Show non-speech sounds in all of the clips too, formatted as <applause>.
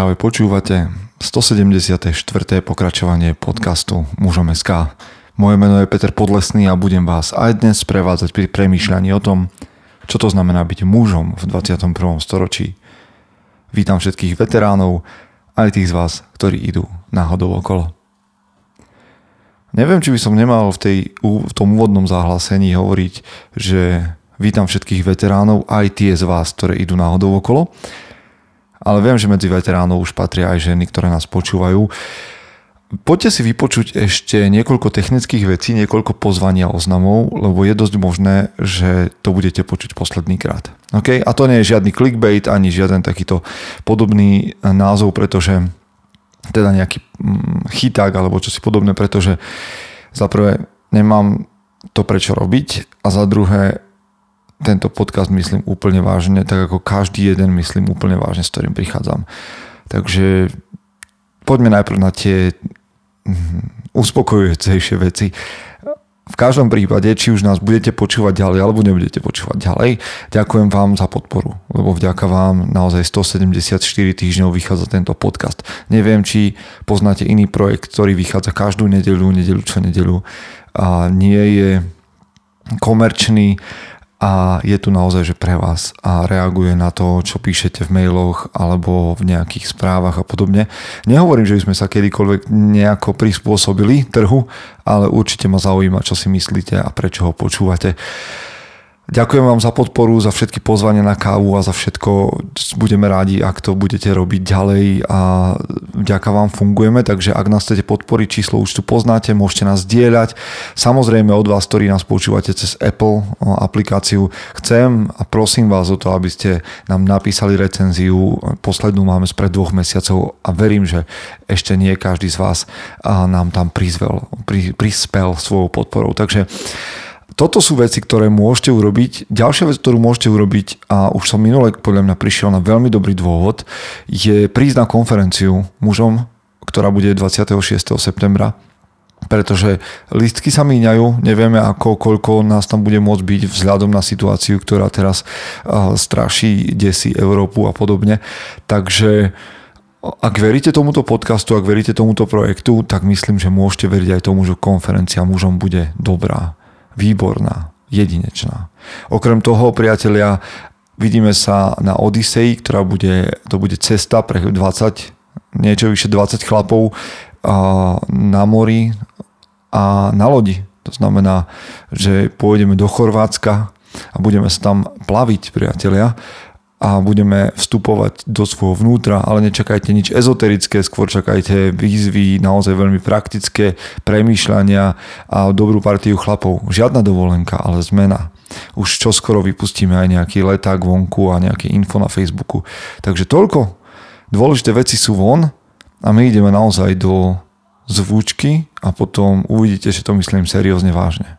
Práve počúvate 174. pokračovanie podcastu Mužom SK. Moje meno je Peter Podlesný a budem vás aj dnes prevádzať pri premýšľaní o tom, čo to znamená byť mužom v 21. storočí. Vítam všetkých veteránov, aj tých z vás, ktorí idú náhodou okolo. Neviem, či by som nemal v, tej, v tom úvodnom záhlasení hovoriť, že vítam všetkých veteránov, aj tie z vás, ktoré idú náhodou okolo, ale viem, že medzi veteránov už patria aj ženy, ktoré nás počúvajú. Poďte si vypočuť ešte niekoľko technických vecí, niekoľko pozvania oznamov, lebo je dosť možné, že to budete počuť posledný krát. Okay? A to nie je žiadny clickbait, ani žiaden takýto podobný názov, pretože teda nejaký mm, chyták alebo čo si podobné, pretože za prvé nemám to prečo robiť a za druhé tento podcast myslím úplne vážne, tak ako každý jeden myslím úplne vážne, s ktorým prichádzam. Takže poďme najprv na tie mm, uspokojujúcejšie veci. V každom prípade, či už nás budete počúvať ďalej alebo nebudete počúvať ďalej, ďakujem vám za podporu, lebo vďaka vám naozaj 174 týždňov vychádza tento podcast. Neviem, či poznáte iný projekt, ktorý vychádza každú nedelu, nedelu čo nedelu a nie je komerčný a je tu naozaj, že pre vás a reaguje na to, čo píšete v mailoch alebo v nejakých správach a podobne. Nehovorím, že by sme sa kedykoľvek nejako prispôsobili trhu, ale určite ma zaujíma, čo si myslíte a prečo ho počúvate. Ďakujem vám za podporu, za všetky pozvania na kávu a za všetko. Budeme rádi, ak to budete robiť ďalej a vďaka vám fungujeme, takže ak nás chcete podporiť, číslo už tu poznáte, môžete nás dielať. Samozrejme od vás, ktorí nás počúvate cez Apple aplikáciu, chcem a prosím vás o to, aby ste nám napísali recenziu. Poslednú máme spred dvoch mesiacov a verím, že ešte nie každý z vás nám tam prizvel, prispel svojou podporou. Takže toto sú veci, ktoré môžete urobiť. Ďalšia vec, ktorú môžete urobiť, a už som minule podľa mňa prišiel na veľmi dobrý dôvod, je prísť na konferenciu mužom, ktorá bude 26. septembra pretože listky sa míňajú, nevieme ako, koľko nás tam bude môcť byť vzhľadom na situáciu, ktorá teraz uh, straší, desí Európu a podobne. Takže ak veríte tomuto podcastu, ak veríte tomuto projektu, tak myslím, že môžete veriť aj tomu, že konferencia mužom bude dobrá výborná, jedinečná. Okrem toho, priatelia, vidíme sa na Odisei, ktorá bude, to bude cesta pre 20, niečo vyše 20 chlapov na mori a na lodi. To znamená, že pôjdeme do Chorvátska a budeme sa tam plaviť, priatelia a budeme vstupovať do svojho vnútra, ale nečakajte nič ezoterické, skôr čakajte výzvy, naozaj veľmi praktické premýšľania a dobrú partiu chlapov. Žiadna dovolenka, ale zmena. Už čoskoro vypustíme aj nejaký leták vonku a nejaké info na Facebooku. Takže toľko. Dôležité veci sú von a my ideme naozaj do zvučky a potom uvidíte, že to myslím seriózne vážne.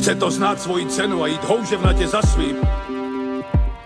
Chce to znáť svoji cenu a ísť houževnate za svým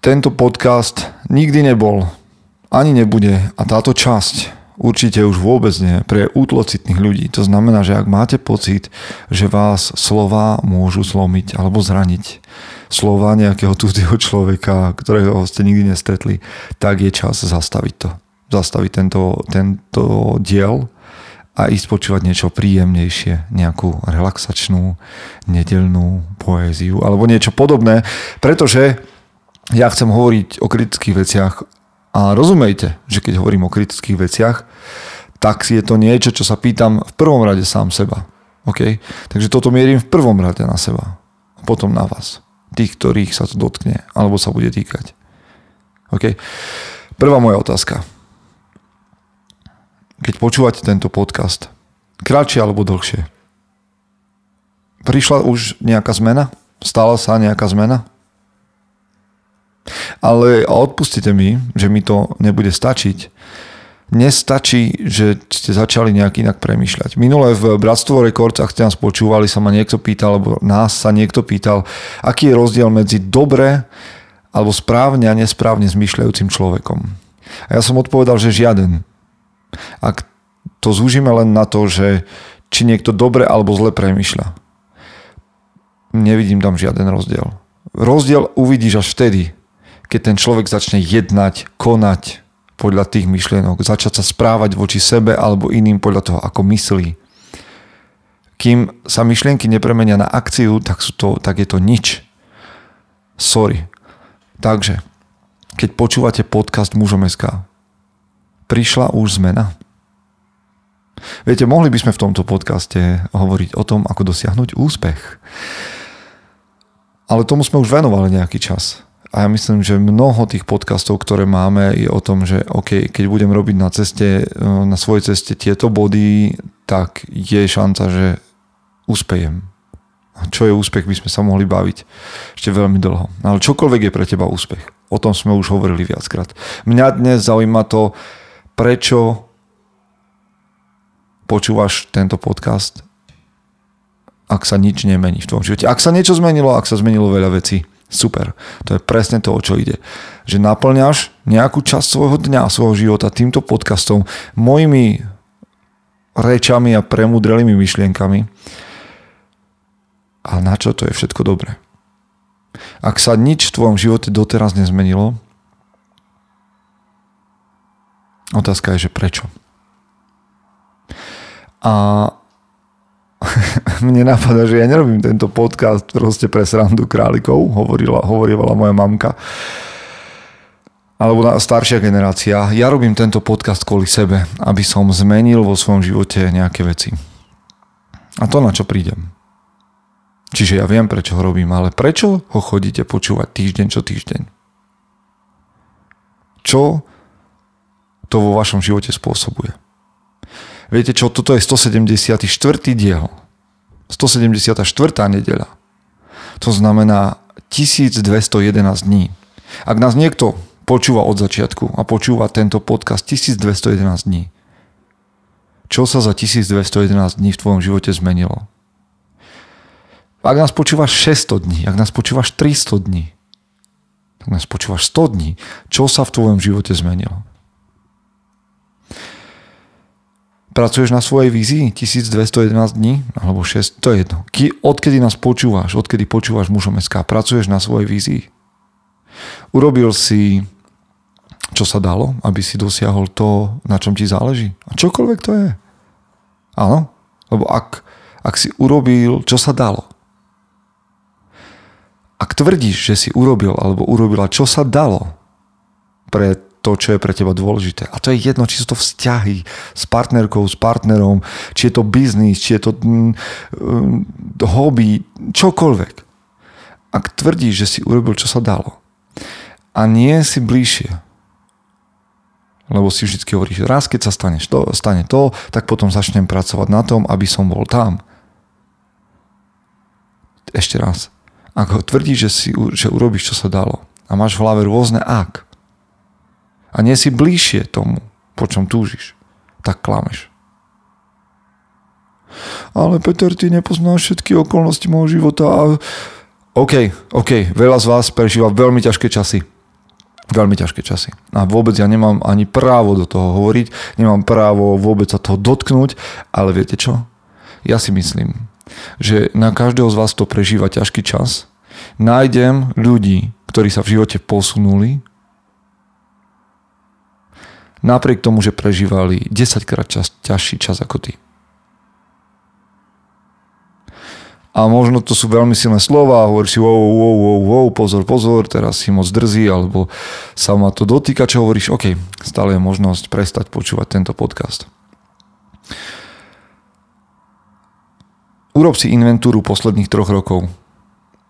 Tento podcast nikdy nebol, ani nebude a táto časť určite už vôbec nie pre útlocitných ľudí. To znamená, že ak máte pocit, že vás slova môžu zlomiť alebo zraniť, slova nejakého cudzieho človeka, ktorého ste nikdy nestretli, tak je čas zastaviť to. Zastaviť tento, tento diel a ísť počúvať niečo príjemnejšie, nejakú relaxačnú, nedelnú poéziu alebo niečo podobné, pretože ja chcem hovoriť o kritických veciach a rozumejte, že keď hovorím o kritických veciach, tak je to niečo, čo sa pýtam v prvom rade sám seba. Okay? Takže toto mierim v prvom rade na seba. A potom na vás. Tých, ktorých sa to dotkne alebo sa bude týkať. Okay? Prvá moja otázka keď počúvate tento podcast, kratšie alebo dlhšie. Prišla už nejaká zmena? Stala sa nejaká zmena? Ale odpustite mi, že mi to nebude stačiť. Nestačí, že ste začali nejak inak premyšľať. Minule v Bratstvo Records, ak ste nás počúvali, sa ma niekto pýtal, alebo nás sa niekto pýtal, aký je rozdiel medzi dobre alebo správne a nesprávne zmyšľajúcim človekom. A ja som odpovedal, že žiaden. Ak to zúžime len na to, že či niekto dobre alebo zle premyšľa. Nevidím tam žiaden rozdiel. Rozdiel uvidíš až vtedy, keď ten človek začne jednať, konať podľa tých myšlienok, začať sa správať voči sebe alebo iným podľa toho, ako myslí. Kým sa myšlienky nepremenia na akciu, tak, sú to, tak je to nič. Sorry. Takže, keď počúvate podcast Mužom SK, prišla už zmena? Viete, mohli by sme v tomto podcaste hovoriť o tom, ako dosiahnuť úspech. Ale tomu sme už venovali nejaký čas. A ja myslím, že mnoho tých podcastov, ktoré máme, je o tom, že OK, keď budem robiť na ceste, na svojej ceste tieto body, tak je šanca, že úspejem. Čo je úspech, by sme sa mohli baviť ešte veľmi dlho. Ale čokoľvek je pre teba úspech. O tom sme už hovorili viackrát. Mňa dnes zaujíma to, prečo počúvaš tento podcast, ak sa nič nemení v tvojom živote. Ak sa niečo zmenilo, ak sa zmenilo veľa vecí, Super. To je presne to, o čo ide. Že naplňaš nejakú časť svojho dňa, svojho života týmto podcastom, mojimi rečami a premudrelými myšlienkami. A na čo to je všetko dobré? Ak sa nič v tvojom živote doteraz nezmenilo, otázka je, že prečo? A <laughs> mne napadá, že ja nerobím tento podcast proste pre srandu králikov, hovorila, hovorila moja mamka alebo staršia generácia. Ja robím tento podcast kvôli sebe, aby som zmenil vo svojom živote nejaké veci. A to na čo prídem. Čiže ja viem, prečo ho robím, ale prečo ho chodíte počúvať týždeň čo týždeň? Čo to vo vašom živote spôsobuje? Viete čo, toto je 174. diel. 174. nedeľa. To znamená 1211 dní. Ak nás niekto počúva od začiatku a počúva tento podcast 1211 dní, čo sa za 1211 dní v tvojom živote zmenilo? Ak nás počúvaš 600 dní, ak nás počúvaš 300 dní, ak nás počúvaš 100 dní, čo sa v tvojom živote zmenilo? Pracuješ na svojej vízii 1211 dní alebo 6, to je jedno. Odkedy nás počúvaš, odkedy počúvaš mužom SK, pracuješ na svojej vízii. Urobil si čo sa dalo, aby si dosiahol to, na čom ti záleží. A čokoľvek to je. Áno? Lebo ak, ak si urobil, čo sa dalo. Ak tvrdíš, že si urobil alebo urobila, čo sa dalo pre to, čo je pre teba dôležité. A to je jedno, či sú to vzťahy s partnerkou, s partnerom, či je to biznis, či je to mm, hobby, čokoľvek. Ak tvrdíš, že si urobil, čo sa dalo a nie si bližšie, lebo si vždy hovoríš, raz keď sa staneš to, stane to, tak potom začnem pracovať na tom, aby som bol tam. Ešte raz. Ak tvrdíš, že, si, že urobíš, čo sa dalo a máš v hlave rôzne ak, a nie si bližšie tomu, po čom túžiš, tak klameš. Ale Peter, ty nepoznáš všetky okolnosti môjho života a... OK, OK, veľa z vás prežíva veľmi ťažké časy. Veľmi ťažké časy. A vôbec ja nemám ani právo do toho hovoriť, nemám právo vôbec sa toho dotknúť, ale viete čo? Ja si myslím, že na každého z vás, to prežíva ťažký čas, nájdem ľudí, ktorí sa v živote posunuli napriek tomu, že prežívali 10 krát čas, ťažší čas ako ty. A možno to sú veľmi silné slova a hovoríš si wow, wow, wow, wow, pozor, pozor, teraz si moc drzí, alebo sa ma to dotýka, čo hovoríš, OK, stále je možnosť prestať počúvať tento podcast. Urob si inventúru posledných troch rokov.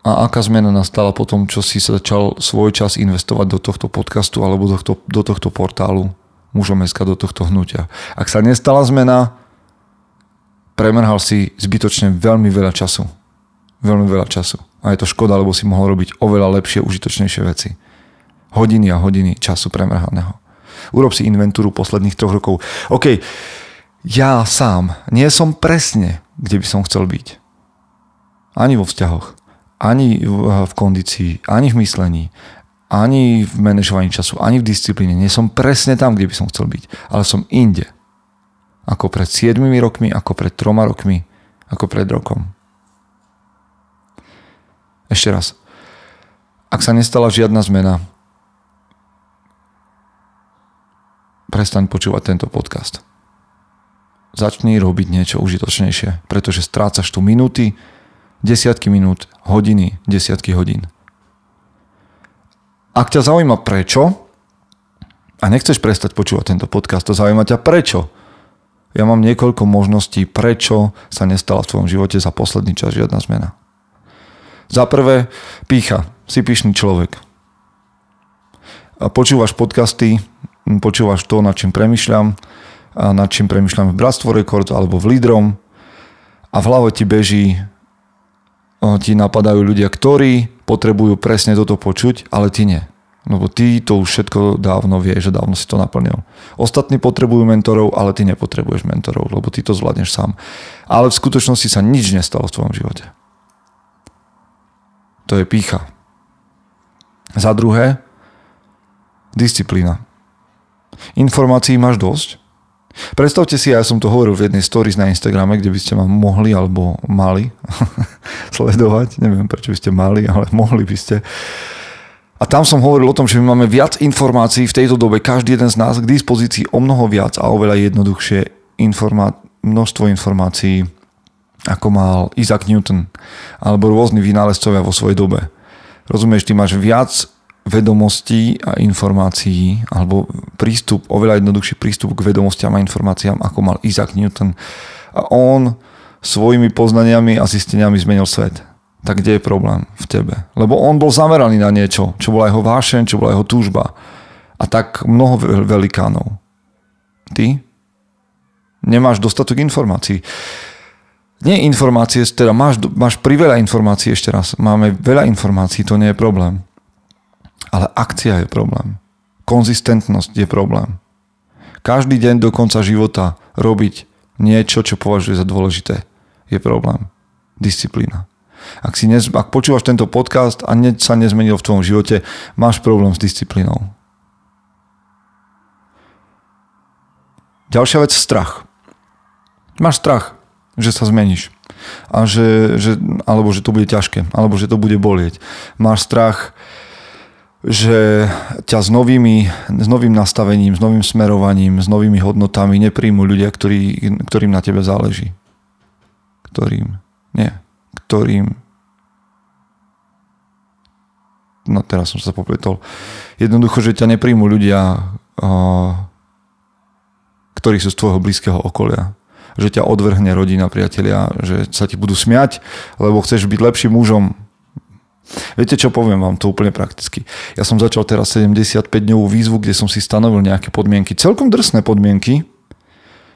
A aká zmena nastala po tom, čo si začal svoj čas investovať do tohto podcastu alebo do tohto, do tohto portálu? Mužom SK do tohto hnutia. Ak sa nestala zmena, premrhal si zbytočne veľmi veľa času. Veľmi veľa času. A je to škoda, lebo si mohol robiť oveľa lepšie, užitočnejšie veci. Hodiny a hodiny času premrhaného. Urob si inventúru posledných troch rokov. OK, ja sám nie som presne, kde by som chcel byť. Ani vo vzťahoch, ani v, kondícii, ani v myslení, ani v manažovaní času, ani v disciplíne. Nie som presne tam, kde by som chcel byť, ale som inde. Ako pred 7 rokmi, ako pred 3 rokmi, ako pred rokom. Ešte raz. Ak sa nestala žiadna zmena, prestaň počúvať tento podcast. Začni robiť niečo užitočnejšie, pretože strácaš tu minúty, desiatky minút, hodiny, desiatky hodín. Ak ťa zaujíma prečo, a nechceš prestať počúvať tento podcast, to zaujíma ťa prečo. Ja mám niekoľko možností, prečo sa nestala v tvojom živote za posledný čas žiadna zmena. Za prvé, pícha. Si píšný človek. A počúvaš podcasty, počúvaš to, nad čím premyšľam, a nad čím premyšľam v Bratstvo Rekord alebo v Lídrom a v hlave ti beží, ti napadajú ľudia, ktorí potrebujú presne toto počuť, ale ty nie. Lebo ty to už všetko dávno vieš, že dávno si to naplnil. Ostatní potrebujú mentorov, ale ty nepotrebuješ mentorov, lebo ty to zvládneš sám. Ale v skutočnosti sa nič nestalo v tvojom živote. To je pícha. Za druhé, disciplína. Informácií máš dosť, Predstavte si, ja som to hovoril v jednej stories na Instagrame, kde by ste ma mohli alebo mali <laughs> sledovať. Neviem, prečo by ste mali, ale <laughs> mohli by ste. A tam som hovoril o tom, že my máme viac informácií v tejto dobe, každý jeden z nás k dispozícii o mnoho viac a oveľa jednoduchšie informá- množstvo informácií, ako mal Isaac Newton alebo rôzni vynálezcovia vo svojej dobe. Rozumieš, ty máš viac vedomostí a informácií, alebo prístup, oveľa jednoduchší prístup k vedomostiam a informáciám, ako mal Isaac Newton. A on svojimi poznaniami a zisteniami zmenil svet. Tak kde je problém v tebe? Lebo on bol zameraný na niečo, čo bola jeho vášeň, čo bola jeho túžba. A tak mnoho velikánov. Ty nemáš dostatok informácií. Nie informácie, teda máš, máš priveľa informácií ešte raz. Máme veľa informácií, to nie je problém. Ale akcia je problém. Konzistentnosť je problém. Každý deň do konca života robiť niečo, čo považuje za dôležité, je problém. Disciplína. Ak, si nez, ak počúvaš tento podcast a nič sa nezmenil v tvojom živote, máš problém s disciplínou. Ďalšia vec, strach. Máš strach, že sa zmeníš. A že, že, alebo že to bude ťažké, alebo že to bude bolieť. Máš strach, že ťa s, novými, s novým nastavením, s novým smerovaním, s novými hodnotami nepríjmu ľudia, ktorý, ktorým na tebe záleží. Ktorým, nie, ktorým no teraz som sa popletol. Jednoducho, že ťa nepríjmu ľudia, ktorí sú z tvojho blízkeho okolia. Že ťa odvrhne rodina, priatelia, že sa ti budú smiať, lebo chceš byť lepším mužom, Viete čo, poviem vám to úplne prakticky. Ja som začal teraz 75-dňovú výzvu, kde som si stanovil nejaké podmienky, celkom drsné podmienky.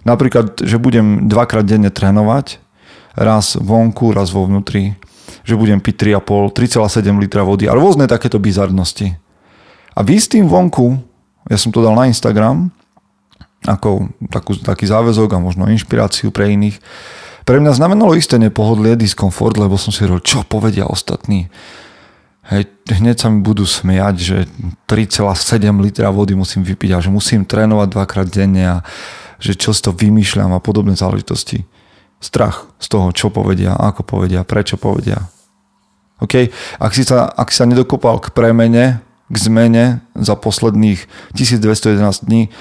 Napríklad, že budem dvakrát denne trénovať, raz vonku, raz vo vnútri, že budem piť 3,5, 3,7 litra vody a rôzne takéto bizarnosti. A vy s tým vonku, ja som to dal na Instagram, ako takú, taký záväzok a možno inšpiráciu pre iných, pre mňa znamenalo isté nepohodlie, diskomfort, lebo som si hovoril, čo povedia ostatní. Hej, hneď sa mi budú smiať, že 3,7 litra vody musím vypiť a že musím trénovať dvakrát denne a že čo si to vymýšľam a podobné záležitosti. Strach z toho, čo povedia, ako povedia, prečo povedia. OK? Ak si sa, ak si sa nedokopal k premene, k zmene za posledných 1211 dní,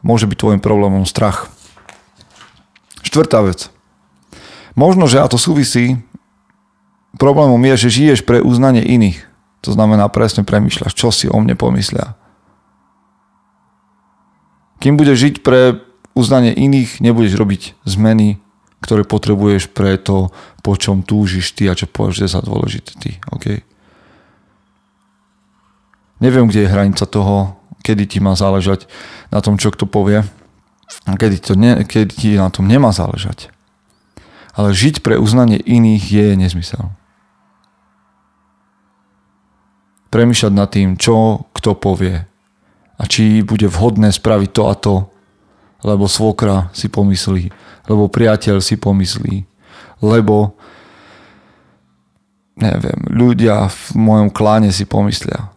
môže byť tvojim problémom strach. Štvrtá vec. Možno, že a to súvisí, problémom je, že žiješ pre uznanie iných. To znamená, presne premýšľaš, čo si o mne pomyslia. Kým budeš žiť pre uznanie iných, nebudeš robiť zmeny, ktoré potrebuješ pre to, po čom túžiš ty a čo považuješ za dôležité ty. Okay? Neviem, kde je hranica toho, kedy ti má záležať na tom, čo kto povie a kedy, to ne, kedy ti na tom nemá záležať ale žiť pre uznanie iných je nezmysel. Premýšľať nad tým, čo kto povie a či bude vhodné spraviť to a to, lebo svokra si pomyslí, lebo priateľ si pomyslí, lebo neviem, ľudia v mojom kláne si pomyslia.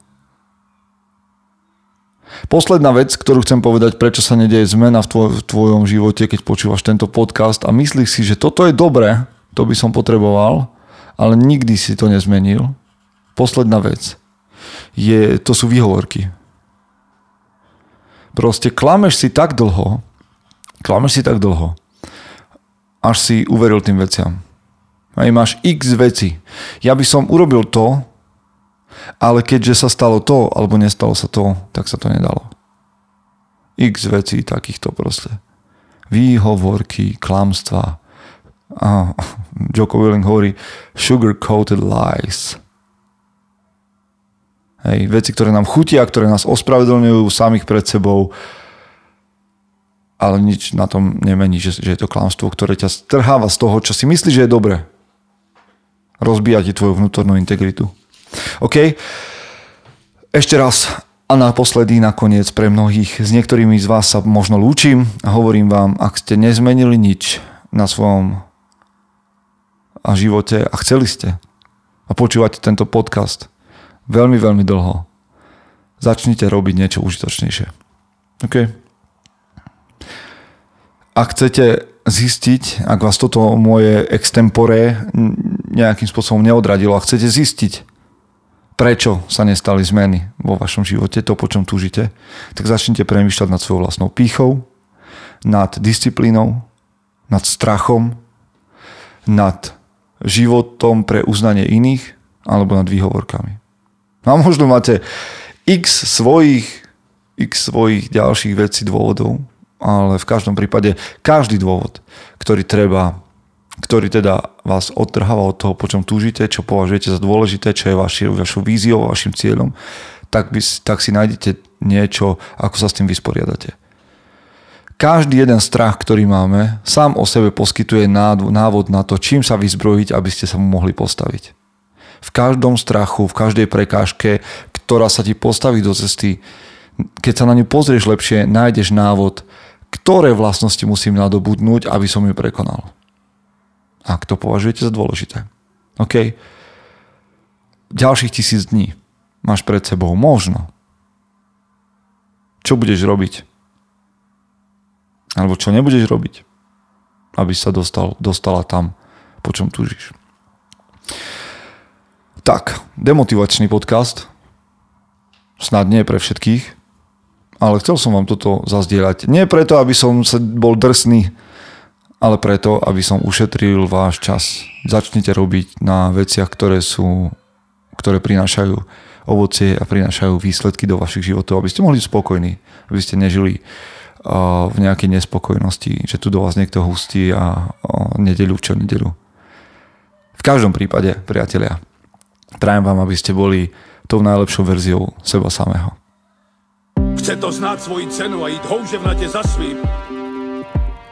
Posledná vec, ktorú chcem povedať, prečo sa nedieje zmena v, tvoj, v tvojom živote, keď počúvaš tento podcast a myslíš si, že toto je dobré, to by som potreboval, ale nikdy si to nezmenil. Posledná vec. Je, to sú výhovorky. Proste klameš si tak dlho, klameš si tak dlho, až si uveril tým veciam. Aj máš x veci. Ja by som urobil to, ale keďže sa stalo to, alebo nestalo sa to, tak sa to nedalo. X vecí takýchto proste. Výhovorky, klamstva. A <laughs> Joko Willing hovorí sugar-coated lies. Hej, veci, ktoré nám chutia, ktoré nás ospravedlňujú samých pred sebou, ale nič na tom nemení, že, že je to klamstvo, ktoré ťa strháva z toho, čo si myslíš, že je dobré. Rozbíja ti tvoju vnútornú integritu. OK? Ešte raz a naposledy nakoniec pre mnohých, s niektorými z vás sa možno lúčim a hovorím vám, ak ste nezmenili nič na svojom živote a chceli ste a počúvate tento podcast veľmi, veľmi dlho, začnite robiť niečo užitočnejšie. OK? Ak chcete zistiť, ak vás toto moje extempore nejakým spôsobom neodradilo a chcete zistiť, prečo sa nestali zmeny vo vašom živote, to po čom túžite, tak začnite premýšľať nad svojou vlastnou pýchou, nad disciplínou, nad strachom, nad životom pre uznanie iných alebo nad výhovorkami. A možno máte x svojich, x svojich ďalších vecí, dôvodov, ale v každom prípade každý dôvod, ktorý treba ktorý teda vás odtrháva od toho, po čom túžite, čo považujete za dôležité, čo je vaši, vašou víziou, vašim cieľom, tak, by, tak si nájdete niečo, ako sa s tým vysporiadate. Každý jeden strach, ktorý máme, sám o sebe poskytuje návod na to, čím sa vyzbrojiť, aby ste sa mu mohli postaviť. V každom strachu, v každej prekážke, ktorá sa ti postaví do cesty, keď sa na ňu pozrieš lepšie, nájdeš návod, ktoré vlastnosti musím nadobudnúť, aby som ju prekonal ak to považujete za dôležité. OK? Ďalších tisíc dní máš pred sebou. Možno. Čo budeš robiť? Alebo čo nebudeš robiť? Aby sa dostal, dostala tam, po čom túžiš. Tak, demotivačný podcast. Snad nie pre všetkých, ale chcel som vám toto zazdieľať. Nie preto, aby som sa bol drsný, ale preto, aby som ušetril váš čas. Začnite robiť na veciach, ktoré sú, ktoré prinášajú ovocie a prinášajú výsledky do vašich životov, aby ste mohli byť spokojní, aby ste nežili v nejakej nespokojnosti, že tu do vás niekto hustí a nedeľu čo nedeľu. V každom prípade, priatelia, prajem vám, aby ste boli tou najlepšou verziou seba samého. Chce to znáť svoji cenu a ísť houževnate za svým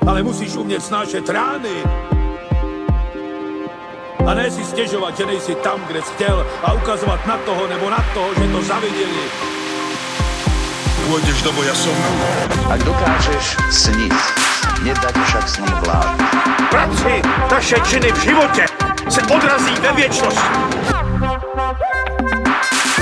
ale musíš umět snášet rány. A ne si stěžovat, že nejsi tam, kde jsi chtěl a ukazovat na toho nebo na toho, že to zaviděli. Pôjdeš do boja som. Ak dokážeš sniť, nedať však sní vlád. Práci, taše činy v živote se odrazí ve věčnosti.